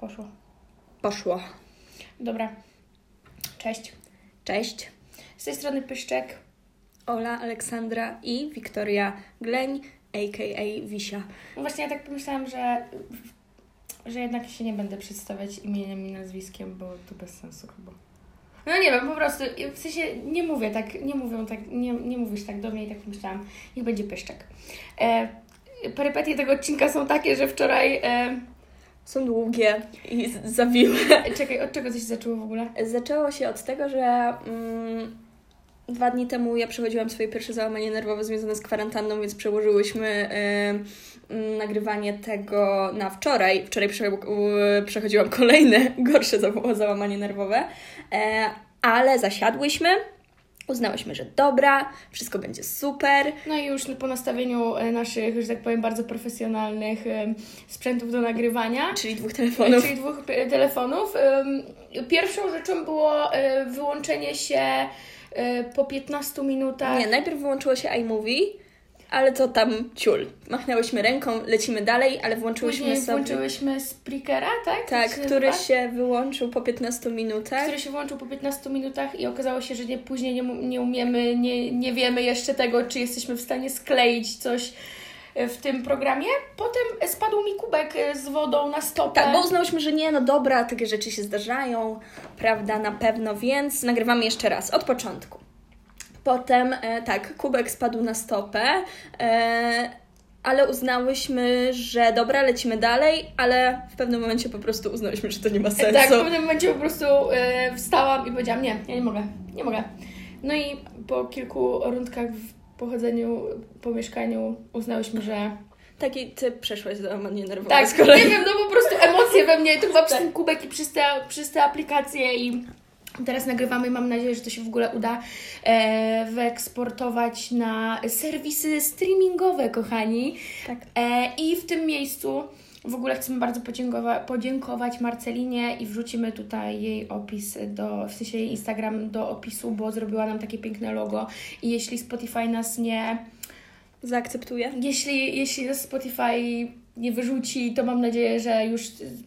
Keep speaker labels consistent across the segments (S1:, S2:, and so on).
S1: Poszło.
S2: Poszło.
S1: Dobra. Cześć.
S2: Cześć.
S1: Z tej strony Pyszczek.
S2: Ola, Aleksandra i Wiktoria Gleń, a.k.a. Wisia.
S1: No właśnie ja tak pomyślałam, że, że jednak się nie będę przedstawiać imieniem i nazwiskiem, bo to bez sensu chyba. No nie wiem, po prostu, w sensie nie mówię tak, nie mówią tak, nie, nie mówisz tak do mnie i tak pomyślałam, niech będzie Pyszczek. E, perypetie tego odcinka są takie, że wczoraj... E,
S2: Są długie i zawiłe.
S1: czekaj, od czego coś się zaczęło w ogóle?
S2: Zaczęło się od tego, że mm, dwa dni temu ja przechodziłam swoje pierwsze załamanie nerwowe związane z kwarantanną, więc przełożyłyśmy y, y, nagrywanie tego na wczoraj. Wczoraj prze, y, przechodziłam kolejne gorsze za- załamanie nerwowe, e, ale zasiadłyśmy. Uznałyśmy, że dobra, wszystko będzie super.
S1: No i już po nastawieniu e, naszych, że tak powiem, bardzo profesjonalnych e, sprzętów do nagrywania,
S2: Czyli dwóch telefonów.
S1: czyli dwóch p- telefonów. Pierwszą rzeczą było e, wyłączenie się e, po 15 minutach.
S2: Nie, najpierw wyłączyło się iMovie, ale to tam ciul. Machnęłyśmy ręką, lecimy dalej, ale włączyłyśmy
S1: Później
S2: sobie...
S1: włączyłyśmy Spreakera, tak?
S2: Tak, który się wyłączył po 15 minutach.
S1: który się włączył po 15 minutach i okazało się, że nie, później nie, nie umiemy, nie, nie wiemy jeszcze tego, czy jesteśmy w stanie skleić coś e, w tym programie. Potem spadł mi kubek e, z wodą na stopę.
S2: Tak, bo uznałyśmy, że nie, no dobra, takie rzeczy się zdarzają, prawda, na pewno, więc nagrywamy jeszcze raz, od początku. Potem, e, tak, kubek spadł na stopę, e, ale uznałyśmy, że dobra, lecimy dalej, ale w pewnym momencie po prostu uznałyśmy, że to nie ma sensu.
S1: Tak, w pewnym momencie po prostu e, wstałam i powiedziałam, nie, ja nie mogę, nie mogę. No i po kilku rundkach w pochodzeniu po mieszkaniu uznałyśmy, że
S2: Taki ty przeszłaś załamanie nerwowe
S1: tak,
S2: z kolei.
S1: nie wiem, no po prostu emocje we mnie, to chyba przez
S2: Tak.
S1: ten kubek i przez te, przez te aplikacje i teraz nagrywamy, mam nadzieję, że to się w ogóle uda e, wyeksportować na serwisy streamingowe, kochani.
S2: Tak.
S1: E, I w tym miejscu w ogóle chcemy bardzo podziękowa- podziękować Marcelinie i wrzucimy tutaj jej opis, do, w sensie jej Instagram do opisu, bo zrobiła nam takie piękne logo i jeśli Spotify nas nie,
S2: Zaakceptuję.
S1: jeśli, jeśli Spotify nie wyrzuci, to mam nadzieję, że już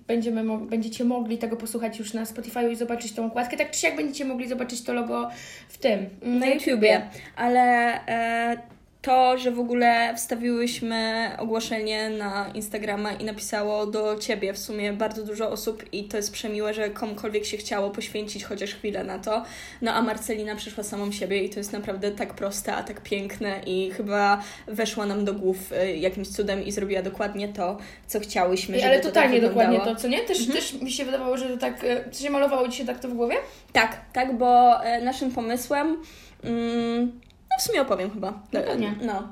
S1: będziemy, będziecie mogli tego posłuchać już na Spotify i zobaczyć tą okładkę. Tak czy siak będziecie mogli zobaczyć to logo w tym,
S2: na YouTubie, ale e, to, że w ogóle wstawiłyśmy ogłoszenie na Instagrama i napisało do Ciebie w sumie bardzo dużo osób i to jest przemiłe, że komukolwiek się chciało poświęcić chociaż chwilę na to. No a Marcelina przyszła samą siebie i to jest naprawdę tak proste, a tak piękne i chyba weszła nam do głów e, jakimś cudem i zrobiła dokładnie to, co chciałyśmy, żeby
S1: Ale
S2: to
S1: totalnie
S2: tak
S1: dokładnie to, co nie? Też, też mi się wydawało, że to tak, w sensie malowało Ci się tak to w głowie?
S2: Tak, tak, bo e, naszym pomysłem. Mm, w sumie opowiem chyba.
S1: No pewnie.
S2: No.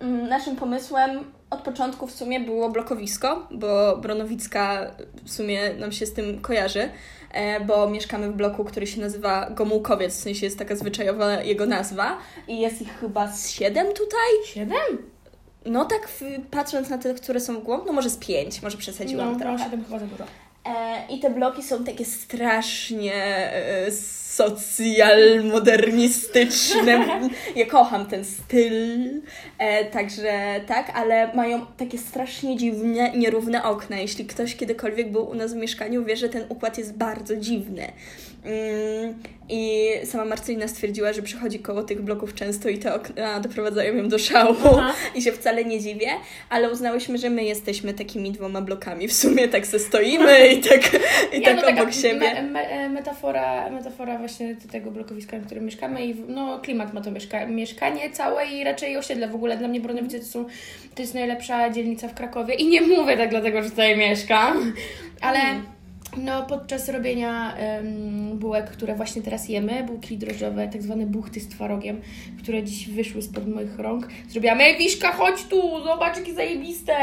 S2: Mm, Naszym pomysłem od początku w sumie było blokowisko, bo Bronowicka w sumie nam się z tym kojarzy, e, bo mieszkamy w bloku, który się nazywa Gomułkowiec, w sensie jest taka zwyczajowa jego nazwa i jest ich chyba z siedem tutaj.
S1: Siedem?
S2: No tak patrząc na te, które są w głąb, no może z pięć, może przesadziłam
S1: No,
S2: trochę.
S1: no, siedem chyba za dużo.
S2: E, I te bloki są takie strasznie e, socjal-modernistyczne. Ja kocham ten styl. E, także tak, ale mają takie strasznie dziwne, nierówne okna. Jeśli ktoś kiedykolwiek był u nas w mieszkaniu, wie, że ten układ jest bardzo dziwny. Mm, I sama Marcelina stwierdziła, że przychodzi koło tych bloków często i te okna doprowadzają ją do szału
S1: Aha.
S2: i się wcale nie dziwię, ale uznałyśmy, że my jesteśmy takimi dwoma blokami. W sumie tak se stoimy i tak, i
S1: Nie,
S2: tak
S1: no,
S2: obok siebie.
S1: Me, me, e, metafora, metafora właśnie tego blokowiska, w którym mieszkamy i no, klimat ma to mieszka mieszkanie całe i raczej osiedle. W ogóle dla mnie Bronowice to, są, to jest najlepsza dzielnica w Krakowie i nie mówię tak dlatego, że tutaj mieszkam, ale
S2: Mm.
S1: no, podczas robienia bułek, które właśnie teraz jemy, bułki drożdżowe, tak zwane buchty z twarogiem, które dziś wyszły spod moich rąk, zrobiłam, ej Wiszka, chodź tu, zobacz jakie zajebiste!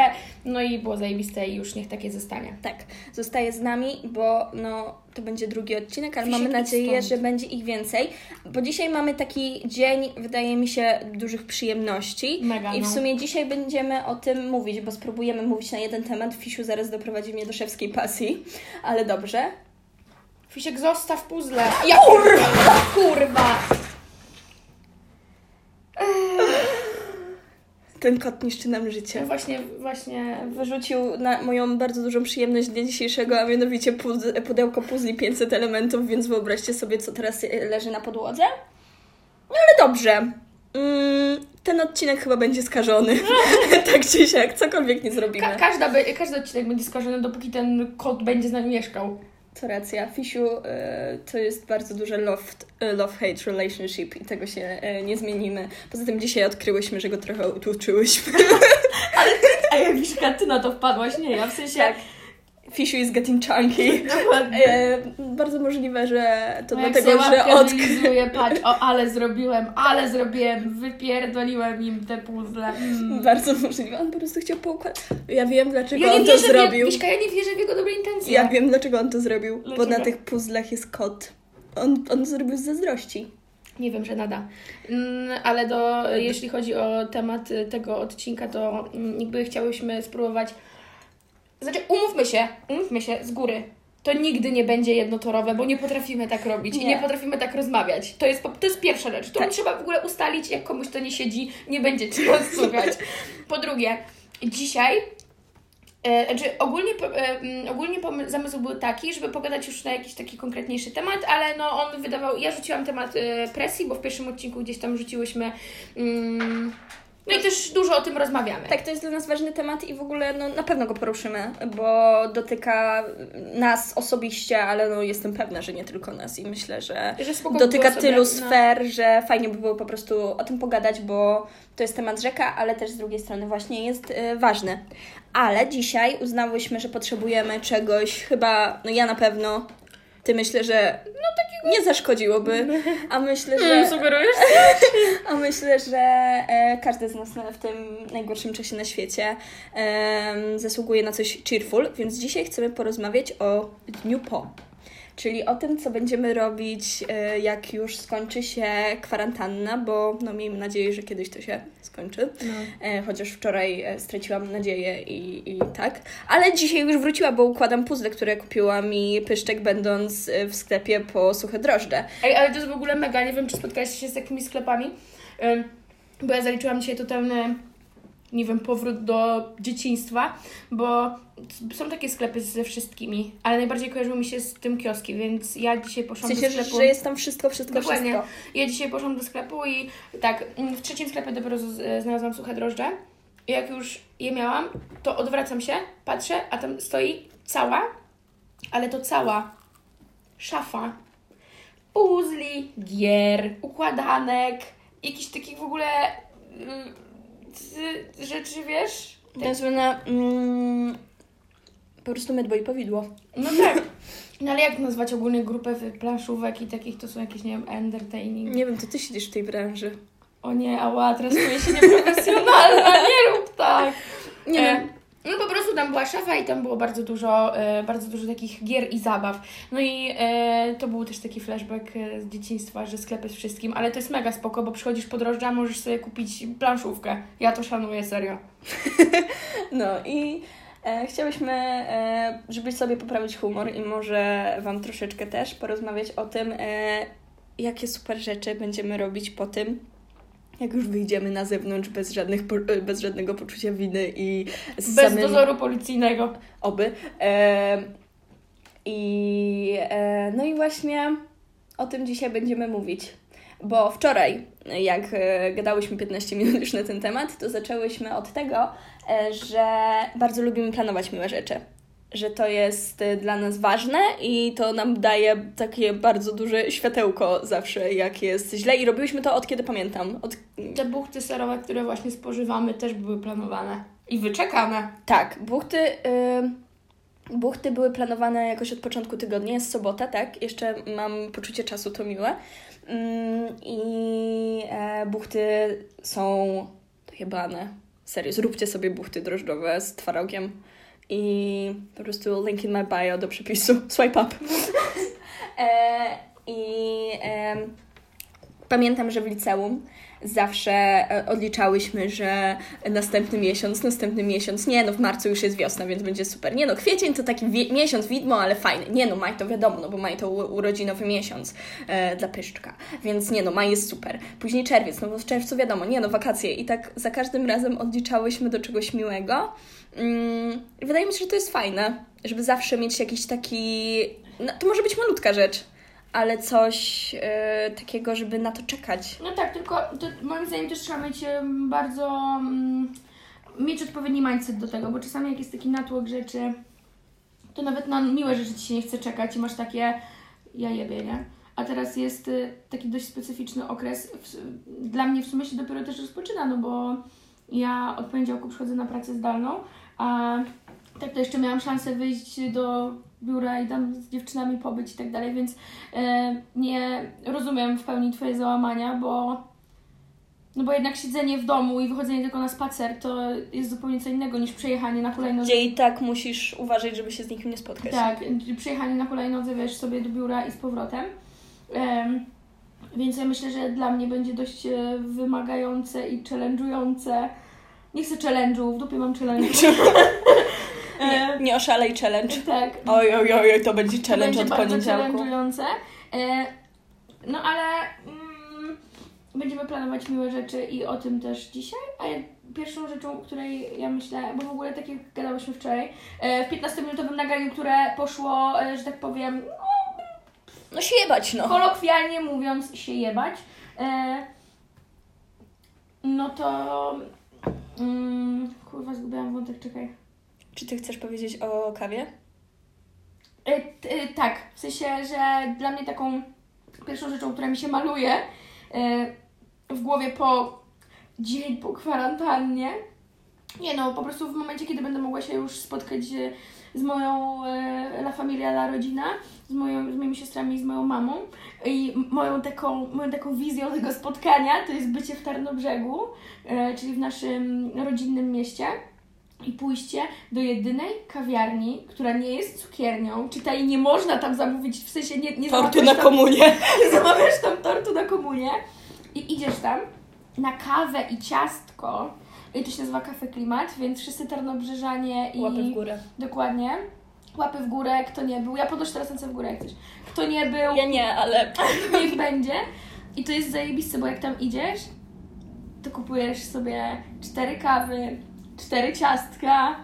S1: No i było zajebiste i już niech takie zostanie.
S2: Tak, zostaje z nami, bo no, to będzie drugi odcinek, ale mamy nadzieję, że będzie ich więcej, bo dzisiaj mamy taki dzień, wydaje mi się, dużych przyjemności.
S1: Mega,
S2: I w
S1: no.
S2: sumie dzisiaj będziemy o tym mówić, bo spróbujemy mówić na jeden temat. Fisiu zaraz doprowadzi mnie do szewskiej pasji, ale dobrze.
S1: Fisiek, zostaw puzzle. Ja kurwa! Kurwa!
S2: Ten kot niszczy nam
S1: No
S2: życie.
S1: właśnie, właśnie.
S2: Wyrzucił na moją bardzo dużą przyjemność dnia dzisiejszego, a mianowicie puz- pudełko puzli 500 elementów, więc wyobraźcie sobie, co teraz leży na podłodze. No ale dobrze. Mm, ten odcinek chyba będzie skażony. tak czy siak, cokolwiek nie zrobimy.
S1: Ka- każda be- każdy odcinek będzie skażony, dopóki ten kot będzie z nami mieszkał.
S2: To racja. Fisiu e, to jest bardzo duże love, e, love-hate relationship i tego się e, nie zmienimy. Poza tym dzisiaj odkryłyśmy, że go trochę utuczyłyśmy.
S1: A jak Wiszka, ty na to wpadłaś, nie ja, w sensie...
S2: tak. Fisiu is getting chunky.
S1: Dokładnie.
S2: E, bardzo możliwe, że to
S1: No
S2: dlatego, że
S1: wylizuję, patrz, o ale zrobiłem, ale zrobiłem, wypierdoliłem im te puzzle. Mm.
S2: Bardzo możliwe. On po prostu chciał poukładać. Ja wiem, dlaczego
S1: Ja
S2: on to zrobił.
S1: Wiszka, ja nie wierzę w jego dobre intencje.
S2: Ja wiem, dlaczego on to zrobił. Bo
S1: Dlaczego?
S2: na tych puzzlach jest kot. On, on zrobił z zazdrości.
S1: Nie wiem, że nada. Mm, Ale do, jeśli chodzi o temat tego odcinka, to mm, jakby chciałyśmy spróbować. Znaczy, umówmy się, umówmy się z góry. To nigdy nie będzie jednotorowe, bo nie potrafimy tak robić i
S2: Nie.
S1: nie potrafimy tak rozmawiać. To jest, to jest pierwsza rzecz, którą
S2: Tak.
S1: trzeba w ogóle ustalić, jak komuś to nie siedzi, nie będziecie nas słuchać. Po drugie, dzisiaj E, Znaczy, ogólnie, e, mm, ogólnie zamysł był taki, żeby pogadać już na jakiś taki konkretniejszy temat, ale no on wydawał. Ja rzuciłam temat e, presji, bo w pierwszym odcinku gdzieś tam rzuciłyśmy. Mm, no i też dużo o tym rozmawiamy.
S2: Tak, to jest dla nas ważny temat i w ogóle no, na pewno go poruszymy, bo dotyka nas osobiście, ale no, jestem pewna, że nie tylko nas i myślę, że
S1: Że
S2: dotyka tylu
S1: no.
S2: sfer, że fajnie by było po prostu o tym pogadać, bo to jest temat rzeka, ale też z drugiej strony właśnie jest y, ważny. Ale dzisiaj uznałyśmy, że potrzebujemy czegoś, chyba, no ja na pewno, ty myślę, że no nie zaszkodziłoby, a myślę, że...
S1: Mm, sugerujesz?
S2: A myślę, że e, każdy z nas w tym najgorszym czasie na świecie zasługuje na coś cheerful, więc dzisiaj chcemy porozmawiać o dniu po. Czyli o tym, co będziemy robić, e, jak już skończy się kwarantanna, bo no, miejmy nadzieję, że kiedyś to się skończy.
S1: No.
S2: E, chociaż wczoraj e, straciłam nadzieję i, i tak. Ale dzisiaj już wróciła, bo układam puzzle, które kupiła mi Pyszczek, będąc w sklepie po suche drożdże.
S1: Ej, ale to jest w ogóle mega. Nie wiem, czy spotkałaś się z takimi sklepami, bo ja zaliczyłam dzisiaj totalny, nie wiem, powrót do dzieciństwa, bo są takie sklepy ze wszystkimi, ale najbardziej kojarzyły mi się z tym kioskiem, więc ja dzisiaj
S2: W
S1: poszłam
S2: sensie,
S1: do sklepu.
S2: że jest tam wszystko, wszystko,
S1: Dokładnie.
S2: wszystko.
S1: Ja dzisiaj poszłam do sklepu i tak, mm, w trzecim sklepie dopiero z- znalazłam suche drożdże. I jak już je miałam, to odwracam się, patrzę, a tam stoi cała, ale to cała szafa puzli, gier, układanek, jakichś takich w ogóle rzeczy, wiesz?
S2: Nazwane mm, po prostu mydło i powidło.
S1: No tak. No ale jak nazwać ogólnie grupę planszówek i takich, to są jakieś, nie wiem, entertaining.
S2: Nie wiem, to ty siedzisz w tej branży.
S1: O nie, ała, teraz czuję się nieprofesjonalna, nie rób tak.
S2: Nie
S1: E,
S2: wiem.
S1: No po prostu tam była szafa i tam było bardzo dużo, e, bardzo dużo takich gier i zabaw. No i e, to był też taki flashback e, z dzieciństwa, że sklep jest wszystkim, ale to jest mega spoko, bo przychodzisz po drożdża, możesz sobie kupić planszówkę. Ja to szanuję, serio.
S2: No i e, chciałyśmy, e, żeby sobie poprawić humor i może Wam troszeczkę też porozmawiać o tym, e, jakie super rzeczy będziemy robić po tym, jak już wyjdziemy na zewnątrz bez, żadnych, e, bez żadnego poczucia winy i z
S1: Bez
S2: samym...
S1: dozoru policyjnego.
S2: Oby. E, I e, no i właśnie o tym dzisiaj będziemy mówić. Bo wczoraj, jak e, gadałyśmy 15 minut już na ten temat, to zaczęłyśmy od tego, e, że bardzo lubimy planować miłe rzeczy. Że to jest e, dla nas ważne i to nam daje takie bardzo duże światełko zawsze, jak jest źle. I robiłyśmy to od kiedy pamiętam. Od,
S1: Te buchty serowe, które właśnie spożywamy, też były planowane. I wyczekane.
S2: Tak, buchty, y, buchty były planowane jakoś od początku tygodnia, jest sobota, tak? Jeszcze mam poczucie czasu, to miłe. Ym, I e, buchty są dojebane. Serio, zróbcie sobie buchty drożdżowe z twarogiem i po prostu link in my bio do przepisu. Swipe up. e, I em, Pamiętam, że w liceum zawsze e, odliczałyśmy, że następny miesiąc, następny miesiąc, nie no, w marcu już jest wiosna, więc będzie super. Nie no, kwiecień to taki wi- miesiąc widmo, ale fajny. Nie no, maj to wiadomo, no bo maj to u- urodzinowy miesiąc e, dla pyszczka, więc nie no, maj jest super. Później czerwiec, no bo w czerwcu wiadomo, nie no, wakacje i tak za każdym razem odliczałyśmy do czegoś miłego. Mm, wydaje mi się, że to jest fajne, żeby zawsze mieć jakiś taki, no, to może być malutka rzecz, ale coś e, takiego, żeby na to czekać.
S1: No tak, tylko to, moim zdaniem też trzeba mieć bardzo. mm, mieć odpowiedni mindset do tego, bo czasami jak jest taki natłok rzeczy, to nawet na miłe rzeczy ci się nie chce czekać i masz takie. Ja jebie, nie? A teraz jest y, taki dość specyficzny okres. W, dla mnie w sumie się dopiero też rozpoczyna, no bo ja od poniedziałku przychodzę na pracę zdalną, a tak to jeszcze miałam szansę wyjść do biura i tam z dziewczynami pobyć i tak dalej, więc e, nie rozumiem w pełni Twoje załamania, bo no bo jednak siedzenie w domu i wychodzenie tylko na spacer to jest zupełnie co innego niż przejechanie na hulajnodze.
S2: Gdzie i tak musisz uważać, żeby się z nikim nie spotkać.
S1: Tak, przyjechanie na hulajnodze, wiesz, sobie do biura i z powrotem. Em, więc ja myślę, że dla mnie będzie dość e, wymagające i challenge'ujące. Nie chcę challenge'u, w dupie mam challenge.
S2: Nie, nie oszalej challenge.
S1: tak.
S2: Oj, oj, oj, to będzie
S1: To
S2: challenge
S1: będzie
S2: od poniedziałku.
S1: challenge'ujące. E, no ale mm, będziemy planować miłe rzeczy i o tym też dzisiaj. A ja- pierwszą rzeczą, o której ja myślę, bo w ogóle tak jak gadałyśmy wczoraj, e, w 15-minutowym nagraniu, które poszło, e, że tak powiem,
S2: No się jebać, no.
S1: kolokwialnie mówiąc, się jebać, e, no to... Mm, kurwa, zgubiłam wątek, czekaj.
S2: Czy ty chcesz powiedzieć o kawie?
S1: E, e, tak, w sensie, że dla mnie taką pierwszą rzeczą, która mi się maluje e, w głowie po dzień po kwarantannie, nie no, po prostu w momencie, kiedy będę mogła się już spotkać z moją La Familia, La Rodzina, z, moją, z moimi siostrami i z moją mamą i moją taką, moją taką wizją tego spotkania to jest bycie w Tarnobrzegu, czyli w naszym rodzinnym mieście i pójście do jedynej kawiarni, która nie jest cukiernią, czytaj, nie można tam zamówić, w sensie nie, nie zamawiasz
S2: na
S1: tam,
S2: komunie.
S1: nie zamawiasz tam tortu na komunię i idziesz tam na kawę i ciastko i to się nazywa Kafe Klimat, więc wszyscy Tarnobrzeżanie i...
S2: Łapy w górę.
S1: Dokładnie. Łapy w górę, kto nie był. Ja podnoszę teraz ręce w górę, jak chcesz. Kto nie był,
S2: Ja nie, ale
S1: niech będzie. I to jest zajebiste, bo jak tam idziesz, to kupujesz sobie cztery kawy, cztery ciastka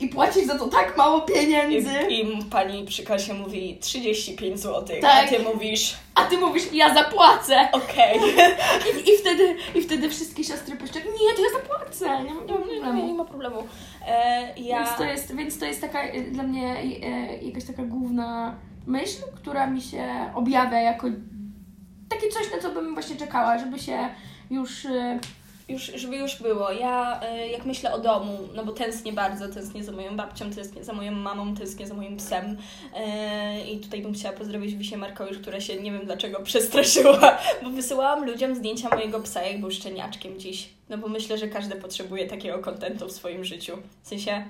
S1: i płacisz za to tak mało pieniędzy.
S2: I, i pani przy kasie mówi 35 zł,
S1: Tak.
S2: a ty mówisz
S1: A ty mówisz, ja zapłacę.
S2: okej.
S1: I, i, wtedy, I wtedy wszystkie siostry piszczą, nie, to ja zapłacę. Nie, ma- nie ma
S2: Nie, nie,
S1: problemu.
S2: ma problemu. E, ja...
S1: Więc, to jest, więc to jest taka y, dla mnie y, jakaś taka główna myśl, która mi się objawia jako takie coś, na co bym właśnie czekała, żeby się już... y,
S2: Już, żeby już było. Ja y, jak myślę o domu, no bo tęsknię bardzo, tęsknię za moją babcią, tęsknię za moją mamą, tęsknię za moim psem. Y, I tutaj bym chciała pozdrowić Wisię Markowisz, która się nie wiem dlaczego przestraszyła, bo wysyłałam ludziom zdjęcia mojego psa, jak był szczeniaczkiem dziś. No bo myślę, że każdy potrzebuje takiego kontentu w swoim życiu. W sensie,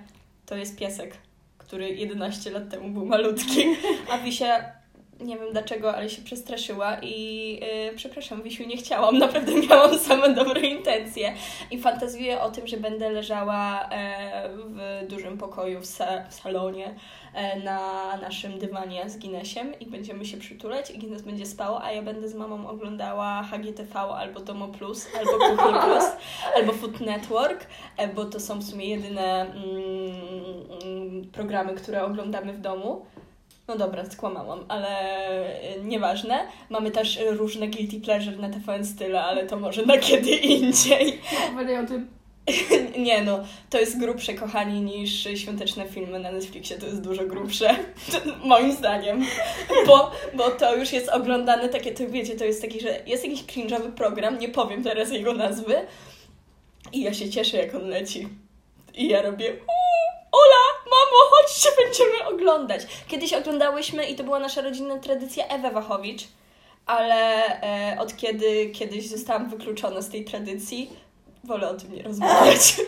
S2: to jest piesek, który 11 lat temu był malutki, a Wisia nie wiem dlaczego, ale się przestraszyła i yy, przepraszam, Wisiu, nie chciałam, naprawdę miałam same dobre intencje. I fantazjuję o tym, że będę leżała e, w dużym pokoju w, sa- w salonie e, na naszym dywanie z Guinnessiem i będziemy się przytulać i Guinness będzie spał, a ja będę z mamą oglądała HGTV albo Domo Plus, albo Kuchni Plus, albo Food Network, e, bo to są w sumie jedyne mm, mm, programy, które oglądamy w domu. No dobra, skłamałam, ale e, nieważne. Mamy też różne guilty pleasure na TVN style, ale to może na kiedy indziej.
S1: opowiadaj o tym.
S2: Nie no, to jest grubsze, kochani, niż świąteczne filmy na Netflixie. To jest dużo grubsze, moim zdaniem. Bo, bo to już jest oglądane takie, to wiecie, to jest taki, że jest jakiś cringe'owy program, nie powiem teraz jego nazwy. I ja się cieszę, jak on leci. I ja robię uuu, Ola, mamo, chodźcie, będziemy oglądać. Kiedyś oglądałyśmy i to była nasza rodzinna tradycja Ewę Wachowicz, ale e, od kiedy kiedyś zostałam wykluczona z tej tradycji, wolę o tym nie rozmawiać.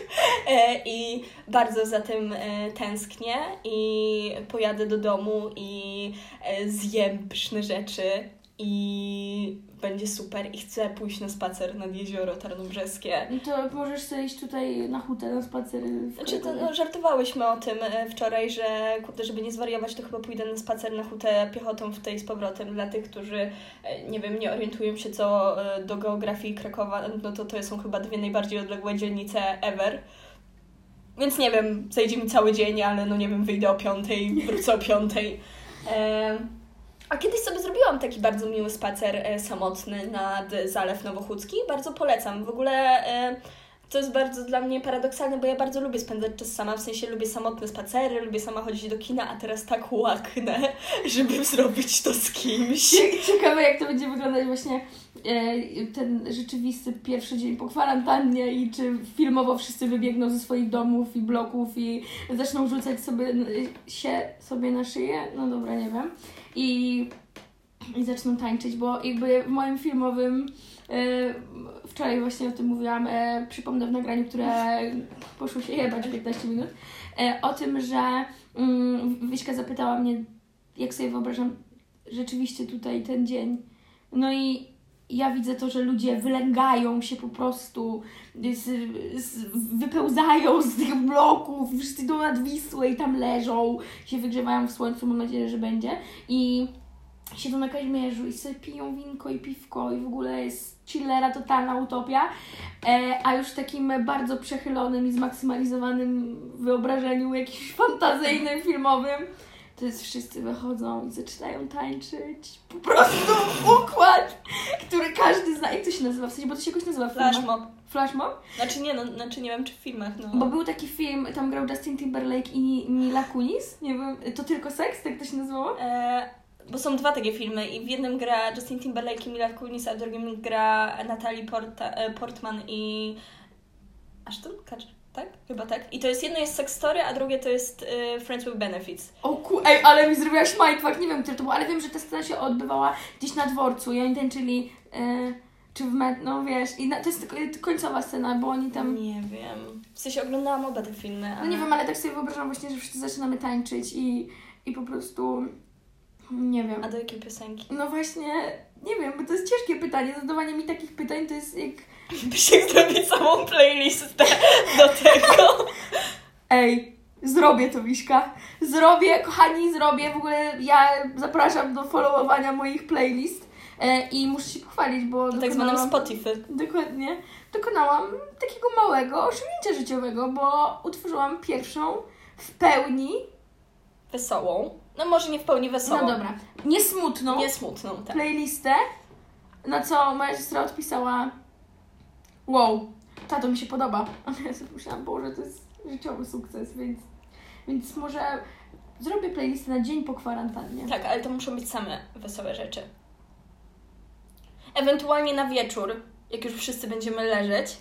S2: E, I bardzo za tym e, tęsknię i pojadę do domu i e, zjem pyszne rzeczy i będzie super i chcę pójść na spacer nad jezioro Tarnobrzeskie.
S1: I to możesz sobie iść tutaj na hutę, na spacer.
S2: Znaczy, to, no, żartowałyśmy o tym e, wczoraj, że kurde, żeby nie zwariować, to chyba pójdę na spacer na hutę piechotą w tej z powrotem. Dla tych, którzy, e, nie wiem, nie orientują się co e, do geografii Krakowa, no to to są chyba dwie najbardziej odległe dzielnice ever. Więc nie wiem, zejdzie mi cały dzień, ale no nie wiem, wyjdę o piątej, wrócę o piątej. E, a kiedyś sobie zrobiłam taki bardzo miły spacer e, samotny nad Zalew Nowochódzki. Bardzo polecam. W ogóle e, to jest bardzo dla mnie paradoksalne, bo ja bardzo lubię spędzać czas sama, w sensie lubię samotne spacery, lubię sama chodzić do kina, a teraz tak łaknę, żeby zrobić to z kimś.
S1: Ciekawe, jak to będzie wyglądać właśnie e, ten rzeczywisty pierwszy dzień po kwarantannie i czy filmowo wszyscy wybiegną ze swoich domów i bloków i zaczną rzucać sobie się sobie na szyję. No dobra, nie wiem. I, i zaczną tańczyć, bo jakby w moim filmowym wczoraj właśnie o tym mówiłam, e, przypomnę w nagraniu, które poszło się jebać 15 minut, e, o tym, że mm, Wiśka zapytała mnie, jak sobie wyobrażam rzeczywiście tutaj ten dzień. No i ja widzę to, że ludzie wylęgają się po prostu, z, z, wypełzają z tych bloków, wszyscy idą nad Wisłę i tam leżą, się wygrzewają w słońcu, mam nadzieję, że będzie. I siedzą na Kazimierzu i sobie piją winko i piwko i w ogóle jest chillera, totalna utopia. E, a już w takim bardzo przechylonym i zmaksymalizowanym wyobrażeniu jakimś fantazyjnym, filmowym to jest wszyscy wychodzą i zaczynają tańczyć. Po prostu układ, który każdy zna. Jak to się nazywa? W sensie, bo to się jakoś nazywa.
S2: Flash mob.
S1: Flash mob?
S2: Znaczy nie, no, znaczy nie wiem czy w filmach, no.
S1: Bo był taki film, tam grał Justin Timberlake i Mila Kunis. Nie wiem, to tylko seks, tak to się nazywało?
S2: E, bo są dwa takie filmy i w jednym gra Justin Timberlake i Mila Kunis, a w drugim gra Natalie Porta, e, Portman i Ashton Kutcher, tak? Chyba tak. I to jest jedno jest Sex Story, a drugie to jest e, Friends with Benefits.
S1: O ku... Ej, ale mi zrobiłaś mindfuck, nie wiem, który to był, ale wiem, że ta scena się odbywała gdzieś na dworcu i oni tańczyli, e, czy w met... no wiesz, i na... to jest tylko końcowa scena, bo oni tam...
S2: Nie wiem. W sensie oglądałam oba te filmy,
S1: No
S2: ale...
S1: nie wiem, ale tak sobie wyobrażam właśnie, że wszyscy zaczynamy tańczyć i, i po prostu... Nie wiem.
S2: A do jakiej piosenki?
S1: No właśnie, nie wiem, bo to jest ciężkie pytanie. Zadawanie mi takich pytań to jest jak...
S2: Byś jak zrobić samą playlistę do tego.
S1: Ej, zrobię to, Wiśka. Zrobię, kochani, zrobię. W ogóle ja zapraszam do followowania moich playlist e, i muszę się pochwalić, bo
S2: tak zwanym Spotify.
S1: Dokładnie. Dokonałam takiego małego osiągnięcia życiowego, bo utworzyłam pierwszą w pełni,
S2: Wesołą. No może nie w pełni wesołą.
S1: no dobra, niesmutną
S2: Nie smutną, tak.
S1: playlistę, na co moja siostra odpisała wow, tato mi się podoba. A ja sobie myślałam, Boże, to jest życiowy sukces, więc, więc może zrobię playlistę na dzień po kwarantannie.
S2: Tak, ale to muszą być same wesołe rzeczy. Ewentualnie na wieczór, jak już wszyscy będziemy leżeć,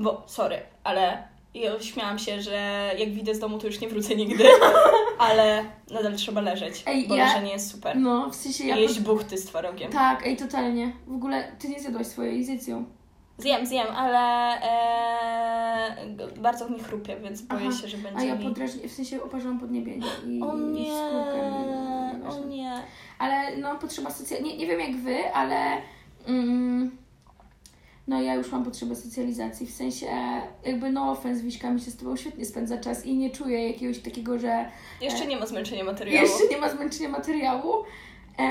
S2: bo sorry, ale ja śmiałam się, że jak wyjdę z domu, to już nie wrócę nigdy, ale nadal trzeba leżeć,
S1: Ej,
S2: bo
S1: ja-
S2: leżenie jest super.
S1: No, w sensie ja...
S2: I jeść buchty z twarogiem.
S1: Tak, ej, totalnie. W ogóle ty nie zjadłaś swojej z Icją.
S2: Zjem, zjem, ale e, g- bardzo mi chrupie, więc boję
S1: Aha,
S2: się, że
S1: A
S2: będzie
S1: ja
S2: mi...
S1: podrażni, w sensie oparzyłam podniebienie i,
S2: O
S1: i
S2: nie,
S1: skórkę mi...
S2: o nie.
S1: Ale no, potrzeba socjalizacji. Nie, nie wiem jak wy, ale mm, no ja już mam potrzebę socjalizacji. W sensie jakby no offense, Wiśka, mi się z tobą świetnie spędza czas i nie czuję jakiegoś takiego, że
S2: Jeszcze nie ma zmęczenia materiału.
S1: jeszcze nie ma zmęczenia materiału. E,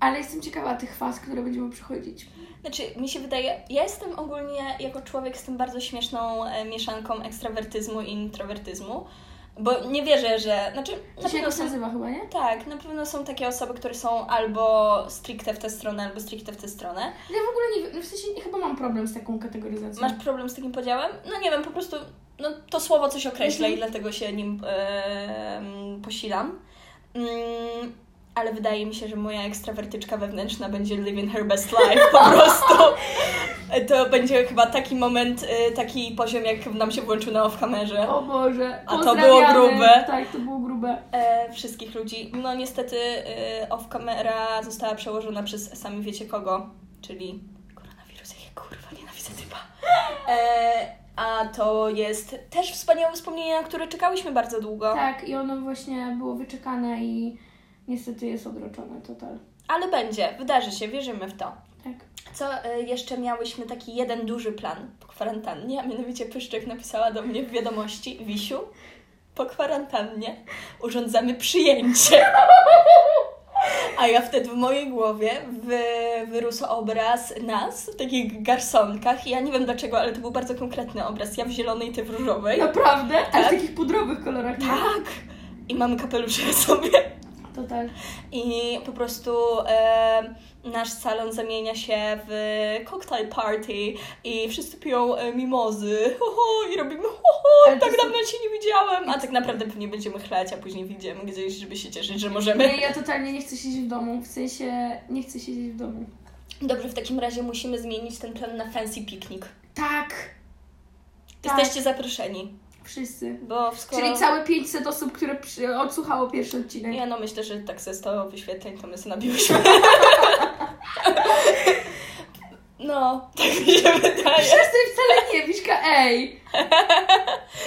S1: ale jestem ciekawa tych faz, które będziemy przechodzić.
S2: Znaczy, mi się wydaje, ja jestem ogólnie jako człowiek z tym bardzo śmieszną e, mieszanką ekstrawertyzmu i introwertyzmu, bo nie wierzę, że. Znaczy,
S1: To
S2: na
S1: się
S2: pewno są.
S1: nazywa chyba, nie?
S2: Tak, na pewno są takie osoby, które są albo stricte w tę stronę, albo stricte w tę stronę.
S1: Ja w ogóle nie wiem, w sensie nie- chyba mam problem z taką kategoryzacją.
S2: Masz problem z takim podziałem? No nie wiem, po prostu no, to słowo coś określa
S1: Mhm.
S2: i dlatego się nim e, posilam. Mm, ale wydaje mi się, że moja ekstrawertyczka wewnętrzna będzie living her best life po prostu. To będzie chyba taki moment, e, taki poziom, jak nam się włączył na off-kamerze.
S1: O Boże,
S2: A to było grube.
S1: Tak, to było grube.
S2: E, wszystkich ludzi. No niestety e, off-kamera została przełożona przez sami wiecie kogo, czyli koronawirus, jakie kurwa nienawidzę typa. E, a to jest też wspaniałe wspomnienie, na które czekałyśmy bardzo długo.
S1: Tak, i ono właśnie było wyczekane i niestety jest odroczone total.
S2: ale będzie, wydarzy się, wierzymy w to.
S1: Tak.
S2: Co y, jeszcze miałyśmy taki jeden duży plan po kwarantannie, a mianowicie Pyszczek napisała do mnie w wiadomości, Wisiu, po kwarantannie urządzamy przyjęcie. A ja wtedy w mojej głowie wy, wyrósł obraz nas w takich garsonkach. I ja nie wiem dlaczego, ale to był bardzo konkretny obraz. Ja w zielonej, ty w różowej.
S1: Naprawdę? Ale w
S2: Tak.
S1: takich pudrowych kolorach. nie?
S2: Tak! I mamy kapelusze sobie.
S1: To tak.
S2: I po prostu e, nasz salon zamienia się w cocktail party i wszyscy piją e, mimozy ho, ho, i robimy ho, ho, tak
S1: są-
S2: dawno cię nie widziałem, a tak naprawdę pewnie będziemy chlać, a później wyjdziemy gdzieś, żeby się cieszyć, że możemy.
S1: Nie, ja totalnie nie chcę siedzieć w domu. W sensie nie chcę siedzieć w domu.
S2: Dobrze, w takim razie musimy zmienić ten plan na fancy piknik.
S1: Tak. Tak.
S2: Jesteście zaproszeni,
S1: Wszyscy.
S2: bo skoro...
S1: Czyli całe 500 osób, które przy... odsłuchało pierwszy odcinek.
S2: Ja no myślę, że tak ze 100 wyświetleń to my sobie nabiłyśmy. No, tak mi się wydaje.
S1: Wcale nie, Wiśka, ej!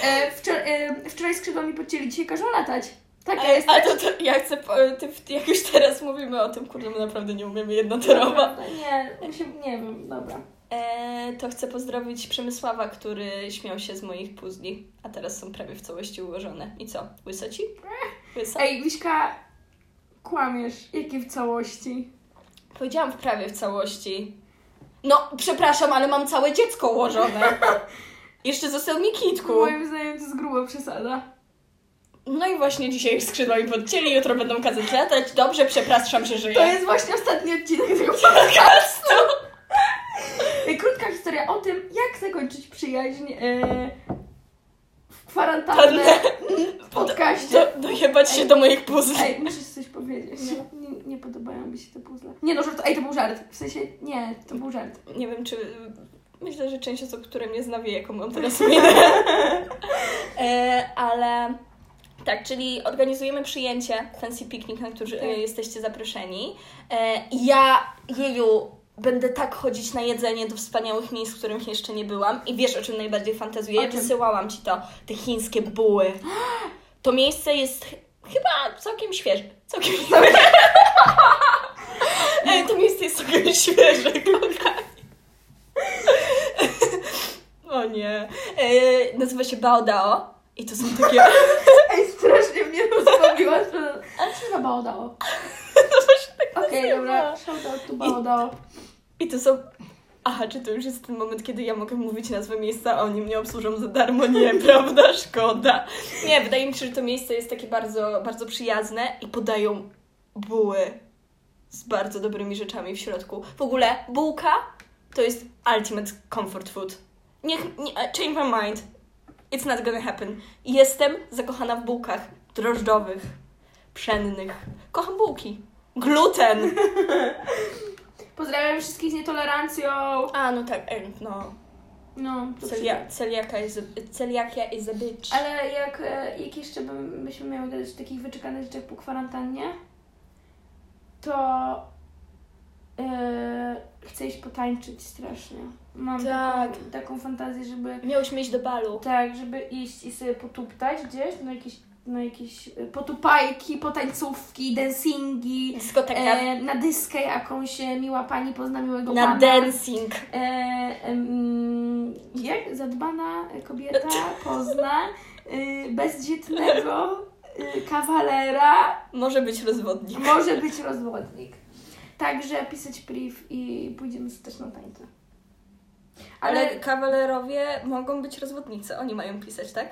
S1: E, wczor- e, wczoraj skrzydła mi podcięli, dzisiaj każą latać. Taka
S2: A,
S1: jest.
S2: a to, to ja chcę, ty, jak już teraz mówimy o tym, kurde, my naprawdę nie umiemy jednotorowo.
S1: Nie, się, nie wiem, dobra.
S2: E, to chcę pozdrowić Przemysława, który śmiał się z moich puzli, a teraz są prawie w całości ułożone. I co, łyso ci? Łyso?
S1: Ej, Wiśka, kłamiesz. Jakie w całości?
S2: Powiedziałam w prawie w całości. No, przepraszam, ale mam całe dziecko ułożone. Jeszcze został mi kitku.
S1: Moim zdaniem to jest gruba przesada.
S2: No i właśnie dzisiaj skrzydła mi podcięli, jutro będą kazać latać. Dobrze, przepraszam, że żyję.
S1: To jest właśnie ostatni odcinek tego podcastu. Ej, Krótka historia o tym, jak zakończyć przyjaźń e, w kwarantannę w podcaście.
S2: Do, dojebać się do moich puzli.
S1: Ej, muszę coś powiedzieć. Nie, nie, nie podobają mi się te puzzle. Nie no, żart, ej, to był żart. W sensie, nie, to był żart.
S2: Nie wiem, czy... Myślę, że część osób, które mnie zna, wie, jaką mam teraz minę. e, ale... Tak, czyli organizujemy przyjęcie Fancy Picnic, na który
S1: Tak.
S2: e, jesteście zaproszeni. E, ja, Jeju, będę tak chodzić na jedzenie do wspaniałych miejsc, w których jeszcze nie byłam. I wiesz, o czym najbardziej fantazuję? Ja wysyłałam Ci to, te chińskie buły. To miejsce jest ch- chyba całkiem świeże. Całkiem świeże. To miejsce jest całkiem świeże, kochani. O nie. E, nazywa się Baodao. I to są takie...
S1: Ej, strasznie mnie rozbawiłaś. Co za baodało? Okej, dobra, shoutout tu baodało.
S2: I to są... Aha, czy to już jest ten moment, kiedy ja mogę mówić nazwę miejsca, a oni mnie obsłużą za darmo? Nie, prawda? Szkoda. Nie, wydaje mi się, że to miejsce jest takie bardzo, bardzo przyjazne i podają buły z bardzo dobrymi rzeczami w środku. W ogóle bułka to jest ultimate comfort food. Niech, nie, change my mind. It's not gonna happen. Jestem zakochana w bułkach drożdżowych, pszennych. Kocham bułki. Gluten.
S1: Pozdrawiam wszystkich z nietolerancją.
S2: A, no tak, no.
S1: No,
S2: Celia, celiaka is a, celiakia is a bitch.
S1: Ale jak, e, jak jeszcze byśmy miały gadać o takich wyczekanych rzeczach po kwarantannie, to e, chcę iść potańczyć strasznie. Mam
S2: Tak.
S1: taką, taką fantazję, żeby
S2: Miałyśmy iść do balu.
S1: tak, żeby iść i sobie potuptać gdzieś na jakieś, na jakieś e, potupajki, potańcówki, dancingi,
S2: Dyskoteka.
S1: e, na dyskę jakąś e, miła pani pozna miłego
S2: na
S1: pana.
S2: dancing.
S1: E, em, jak zadbana kobieta pozna y, bezdzietnego y, kawalera,
S2: Może być rozwodnik.
S1: może być rozwodnik. Także pisać priv i pójdziemy też na tańce.
S2: Ale,
S1: Ale
S2: kawalerowie mogą być rozwodnicy. Oni mają pisać, tak?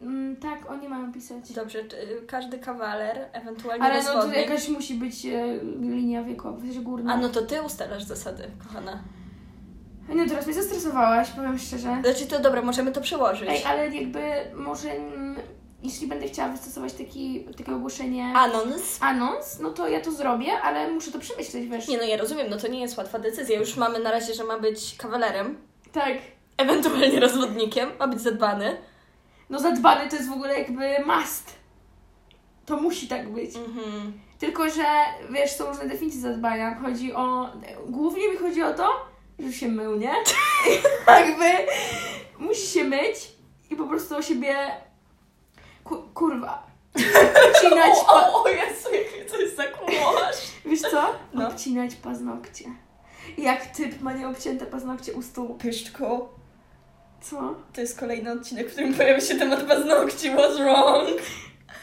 S1: Mm, tak, oni mają pisać.
S2: Dobrze, y, każdy kawaler, ewentualnie
S1: Ale no to
S2: rozwodnik.
S1: jakaś musi być e, linia wiekowa, w sensie górna.
S2: A no to ty ustalasz zasady, kochana.
S1: Nie, teraz mnie zestresowałaś, powiem szczerze.
S2: Znaczy to dobra, możemy to przełożyć.
S1: Ej, ale jakby może, mm, jeśli będę chciała wystosować taki, takie ogłoszenie...
S2: Anons.
S1: anons, no to ja to zrobię, ale muszę to przemyśleć, wiesz.
S2: Nie no, ja rozumiem, no to nie jest łatwa decyzja. Już mamy na razie, że ma być kawalerem,
S1: Tak.
S2: ewentualnie rozwodnikiem, ma być zadbany.
S1: No zadbany to jest w ogóle jakby must. To musi tak być.
S2: Mhm.
S1: Tylko, że wiesz, są różne definicje zadbania. Chodzi o... Głównie mi chodzi o to, że się mył, nie? jakby musi się myć i po prostu o siebie... Ku, kurwa. Ucinać...
S2: O, o, o Jezu, jakie to jest tak młodzież.
S1: co?
S2: No.
S1: Obcinać paznokcie. Jak typ ma nieobcięte paznokcie u stóp.
S2: Pyszczku,
S1: Co?
S2: to jest kolejny odcinek, w którym pojawia się temat paznokci. What's wrong?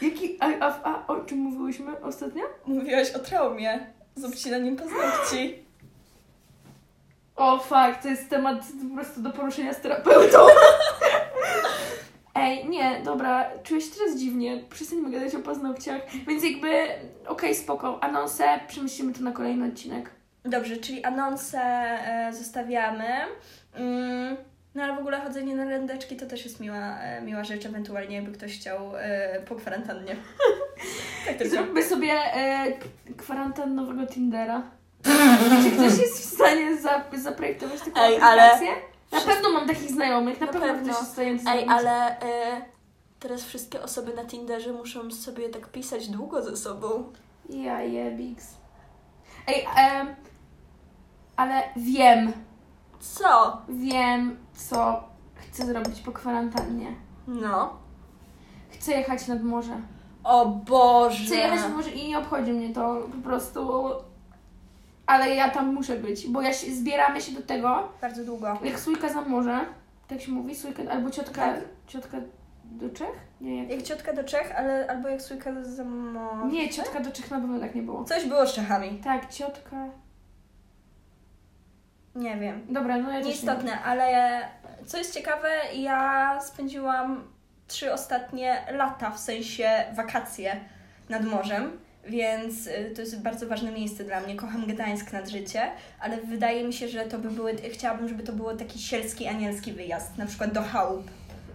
S1: Jaki, a, a, a o czym mówiłyśmy ostatnio?
S2: Mówiłaś o traumie z obcinaniem paznokci.
S1: O fuck, to jest temat po prostu do poruszenia z terapeutą. Ej, nie, dobra, czuję się teraz dziwnie. Przestańmy gadać o paznokciach. Więc jakby, okej, spoko. Anonsę, przemyślimy to na kolejny odcinek.
S2: Dobrze, czyli anonsę e, zostawiamy. Mm, no ale w ogóle chodzenie na randeczki to też jest miła, e, miła rzecz, ewentualnie jakby ktoś chciał e, po kwarantannie. tak tylko.
S1: Zróbmy sobie e, kwarantannowego Tindera. Czy ktoś jest w stanie za, zaprojektować taką
S2: Ej, ale-
S1: aplikację? Na pewno mam takich znajomych, na,
S2: Na
S1: pewno,
S2: pewno.
S1: ktoś jest w stanie to
S2: Ej, ale e, teraz wszystkie osoby na Tinderze muszą sobie tak pisać długo ze sobą.
S1: Ja jebix. Ej, em, ale wiem,
S2: Co?
S1: wiem, co chcę zrobić po kwarantannie.
S2: No.
S1: Chcę jechać nad morze.
S2: O Boże!
S1: Chcę jechać nad morze i nie obchodzi mnie to po prostu. Ale ja tam muszę być, bo ja się, zbieramy się do tego,
S2: Bardzo długo.
S1: jak sójka za morze, tak się mówi, sójka, albo ciotka,
S2: Tak.
S1: ciotka do Czech? Nie, jak...
S2: Jak ciotka do Czech, ale albo jak sójka za morze.
S1: nie, ciotka do Czech na pewno tak nie było.
S2: Coś było z Czechami.
S1: Tak, ciotka.
S2: Nie wiem.
S1: Dobra, no ja też nie
S2: Nieistotne, ale co jest ciekawe, ja spędziłam trzy ostatnie lata, w sensie wakacje nad morzem, więc y, to jest bardzo ważne miejsce dla mnie. Kocham Gdańsk nad życie, ale wydaje mi się, że to by były, chciałabym, żeby to był taki sielski, anielski wyjazd, na przykład do chałup.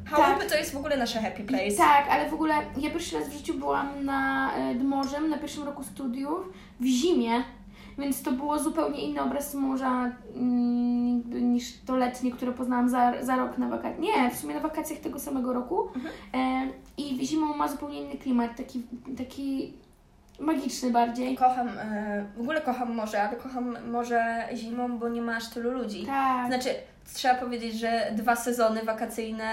S2: Chałupy to jest w ogóle nasze happy place.
S1: Tak, ale w ogóle ja pierwszy raz w życiu byłam na, e, nad morzem na pierwszym roku studiów w zimie, więc to było zupełnie inny obraz morza mm, niż to letnie, które poznałam za, za rok na wakacjach. Nie, w sumie na wakacjach tego samego roku. E, I zimą ma zupełnie inny klimat, taki, taki magiczny bardziej.
S2: Kocham, y, w ogóle kocham morze, ale kocham morze zimą, bo nie ma aż tylu ludzi.
S1: Tak.
S2: Znaczy, trzeba powiedzieć, że dwa sezony wakacyjne,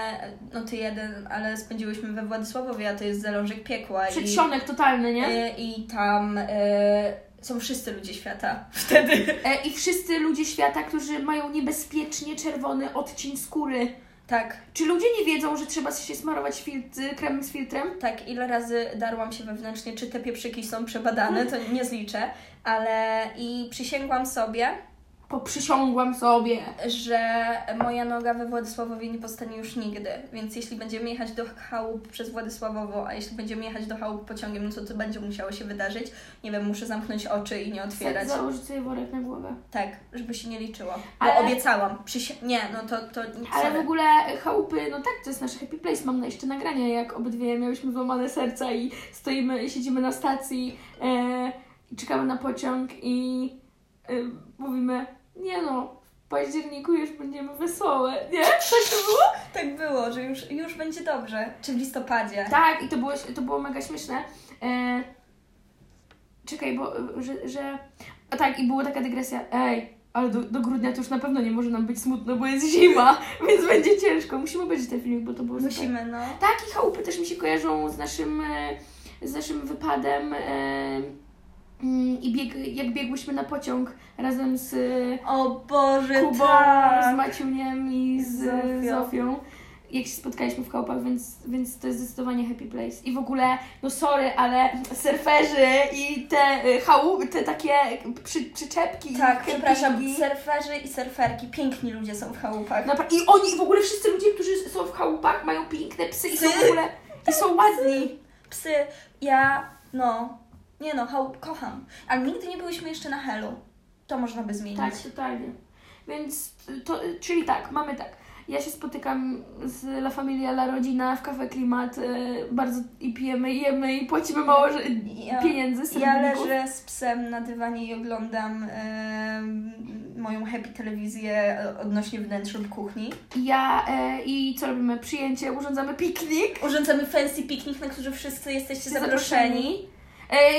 S2: no ty jeden, ale spędziłyśmy we Władysławowie, a to jest zalążek piekła. I,
S1: Przedsionek totalny, nie?
S2: y, I tam y, są wszyscy ludzie świata wtedy.
S1: E, I wszyscy ludzie świata, którzy mają niebezpiecznie czerwony odcień skóry.
S2: Tak,
S1: Czy ludzie nie wiedzą, że trzeba się smarować filtr, kremem z filtrem?
S2: tak, ile razy darłam się wewnętrznie, czy te pieprzyki są przebadane, to nie zliczę, ale i przysięgłam sobie,
S1: Poprzysiągłam sobie.
S2: że moja noga we Władysławowie nie powstanie już nigdy. Więc jeśli będziemy jechać do chałup przez Władysławowo, a jeśli będziemy jechać do chałup pociągiem, no to to będzie musiało się wydarzyć. Nie wiem, muszę zamknąć oczy i nie otwierać.
S1: Za- Założyć sobie worek na głowę.
S2: Tak, żeby się nie liczyło. Bo
S1: Ale-
S2: obiecałam. Przysi- nie, no to, to
S1: Ale
S2: sorry.
S1: w ogóle chałupy, no tak, to jest nasz happy place. Mam na jeszcze nagranie, jak obydwie miałyśmy złamane serca i stoimy, siedzimy na stacji e, i czekamy na pociąg i e, mówimy, nie no, w październiku już będziemy wesołe, nie? Tak to było?
S2: Tak było, że już, już będzie dobrze. Czy w listopadzie.
S1: Tak, i to było, to było mega śmieszne. E, czekaj, bo że, że. A tak, i była taka dygresja. Ej, ale do, do grudnia to już na pewno nie może nam być smutno, bo jest zima, więc będzie ciężko. Musimy obejrzeć ten filmik, bo to było super.
S2: Musimy, no.
S1: Tak, i chałupy też mi się kojarzą z naszym, e, z naszym wypadem. e, I bieg, jak biegłyśmy na pociąg razem z
S2: O Boże,
S1: Kubą, z
S2: tak.
S1: Maciuniem i z
S2: Zofią.
S1: Zofią. Jak się spotkaliśmy w chałupach, więc, więc to jest zdecydowanie happy place. I w ogóle, no sorry, ale surferzy i te y, chałupy, te takie przy, przyczepki.
S2: Tak,
S1: kempingi.
S2: przepraszam, surferzy i surferki, piękni ludzie są w chałupach.
S1: Napra- I oni, w ogóle wszyscy ludzie, którzy są w chałupach, mają piękne psy i są w
S2: Psy?
S1: ogóle, i są ładni.
S2: Psy, ja, no, nie no, kocham. Ale nigdy nie byłyśmy jeszcze na Helu. To można by zmienić.
S1: Tak, totalnie. Więc to, czyli tak, mamy tak. Ja się spotykam z La Familia, La Rodzina w Cafe Klimat y, bardzo i pijemy, jemy i płacimy mało że,
S2: Ja-
S1: pieniędzy. z
S2: Ja leżę z psem na dywanie i oglądam em, moją happy telewizję odnośnie wnętrz lub kuchni.
S1: Ja e, i co robimy? Przyjęcie, urządzamy piknik.
S2: Urządzamy fancy piknik, na który wszyscy jesteście zaproszeni.
S1: E,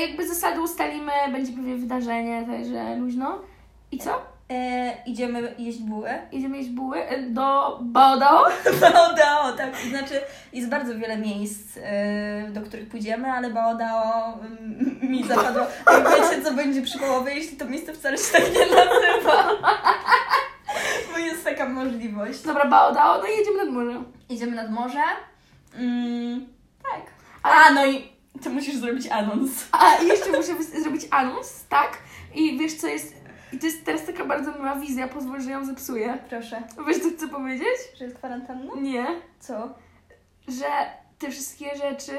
S1: jakby zasady ustalimy, będzie pewnie wydarzenie, także luźno. I co?
S2: E, idziemy jeść bułę.
S1: Idziemy jeść buły e, do Baodao.
S2: Baodao, tak. Znaczy, jest bardzo wiele miejsc, e, do których pójdziemy, ale Baodao mm, mi zapadło. A wiecie, co będzie przy połowie, jeśli to miejsce wcale się tak nie nazywa? Bo jest taka możliwość.
S1: Dobra, Baodao, no i jedziemy nad morze.
S2: Idziemy nad morze. Mm, tak. A, no i ty musisz zrobić anons.
S1: A i jeszcze muszę zrobić anons, tak? I wiesz co jest... I to jest teraz taka bardzo miła wizja, pozwól, że ją zepsuję.
S2: Proszę.
S1: Wiesz co chcę powiedzieć?
S2: Że jest kwarantanna?
S1: Nie.
S2: Co?
S1: Że te wszystkie rzeczy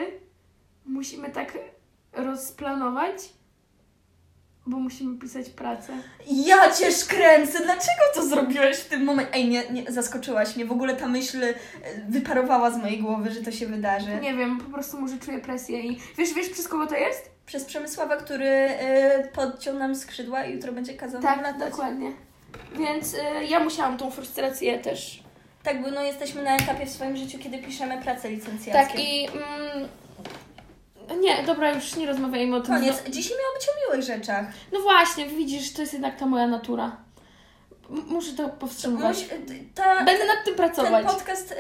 S1: musimy tak rozplanować, bo musimy pisać pracę.
S2: Ja cię szkręcę! Dlaczego to zrobiłeś w tym momencie? Ej, nie, nie, zaskoczyłaś mnie. W ogóle ta myśl e, wyparowała z mojej głowy, że to się wydarzy.
S1: Nie wiem, po prostu może czuję presję i... Wiesz, wiesz przez kogo to jest?
S2: Przez Przemysława, który y, podciął nam skrzydła i jutro będzie kazał nam
S1: Tak,
S2: latać.
S1: dokładnie. Więc y, ja musiałam tą frustrację też.
S2: Tak, bo no, jesteśmy na etapie w swoim życiu, kiedy piszemy pracę licencjacką.
S1: Tak i... Mm, nie, dobra, już nie rozmawiajmy o tym.
S2: Koniec. Dzisiaj miało być o miłych rzeczach.
S1: No właśnie, widzisz, to jest jednak ta moja natura. M- muszę to powstrzymywać.
S2: Ta,
S1: Będę nad tym pracować.
S2: ten podcast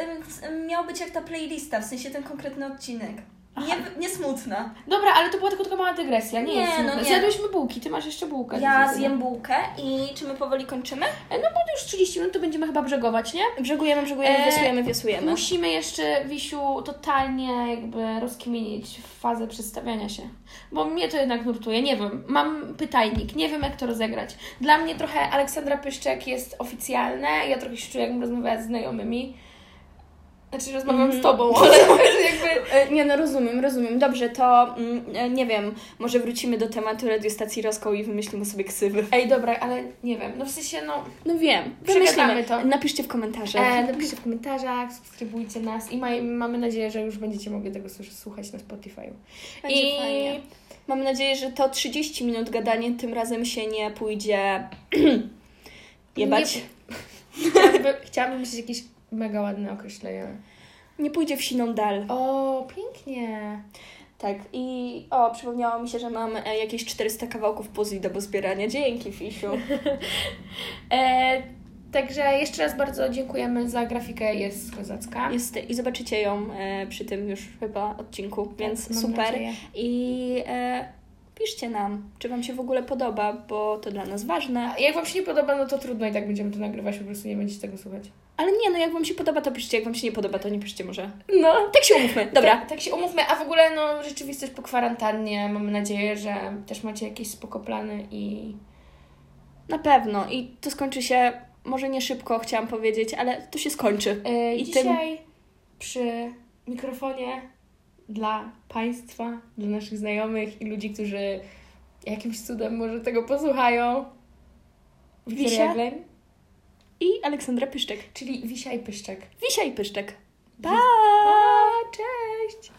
S2: miał być jak ta playlista, w sensie ten konkretny odcinek. Nie, nie smutna.
S1: Dobra, ale to była tylko taka mała dygresja. Nie,
S2: Nie,
S1: jest
S2: no
S1: smutne.
S2: nie.
S1: Zjadłyśmy bułki, ty masz jeszcze bułkę.
S2: Ja zjem bułkę i czy my powoli kończymy?
S1: E, No bo już 30 minut to będziemy chyba brzegować, nie?
S2: Brzegujemy, brzegujemy,
S1: E,
S2: wiosłujemy, wiosłujemy.
S1: Musimy jeszcze, Wisiu, totalnie jakby rozkminić fazę przedstawiania się. Bo mnie to jednak nurtuje. Nie wiem, mam pytajnik, nie wiem jak to rozegrać. Dla mnie trochę Aleksandra Pyszczek jest oficjalne, ja trochę się czuję jakbym rozmawiała z znajomymi. Znaczy rozmawiam
S2: Mhm.
S1: z tobą, ale jakby...
S2: E, Nie, no rozumiem, rozumiem. Dobrze, to mm, e, nie wiem, może wrócimy do tematu radiostacji Roską i wymyślimy sobie ksywy.
S1: Ej, dobra, ale nie wiem, no w sensie, no...
S2: No wiem, wymyślimy.
S1: to.
S2: Napiszcie w komentarzach.
S1: E, napiszcie w komentarzach, subskrybujcie nas i maj, mamy nadzieję, że już będziecie mogli tego słuchać na Spotify'u.
S2: Będzie
S1: I
S2: fajnie. Mam nadzieję, że to 30 minut gadanie tym razem się nie pójdzie jebać.
S1: Nie, chciałabym, chciałabym mieć jakieś mega ładne określenie.
S2: Nie pójdzie w siną dal.
S1: O, pięknie.
S2: Tak, i o, przypomniało mi się, że mam e, jakieś 400 kawałków puzli do pozbierania. Dzięki, Fisiu.
S1: E, także jeszcze raz bardzo dziękujemy za grafikę, jest kozacka.
S2: Jest, I zobaczycie ją e, przy tym już chyba odcinku, więc
S1: Tak, mam
S2: super.
S1: nadzieję.
S2: I e, piszcie nam, czy Wam się w ogóle podoba, bo to dla nas ważne.
S1: A Jak Wam się nie podoba, no to trudno i tak będziemy to nagrywać, po prostu nie będziecie tego słuchać.
S2: Ale nie, no jak Wam się podoba, to piszcie. Jak Wam się nie podoba, to nie piszcie może.
S1: No.
S2: Tak się umówmy. Dobra.
S1: Tak, tak się umówmy, a w ogóle no rzeczywistość po kwarantannie, mamy nadzieję, że też macie jakieś spoko plany i
S2: Na pewno. I to skończy się, może nie szybko chciałam powiedzieć, ale to się skończy.
S1: E,
S2: I
S1: dzisiaj przy mikrofonie dla Państwa, dla naszych znajomych i ludzi, którzy jakimś cudem może tego posłuchają. Wiktoria? Gleń,
S2: I Aleksandra Pyszczek.
S1: czyli Wisia i Pyszczek.
S2: Wisia i Pyszczek. Pa!
S1: Pa, cześć!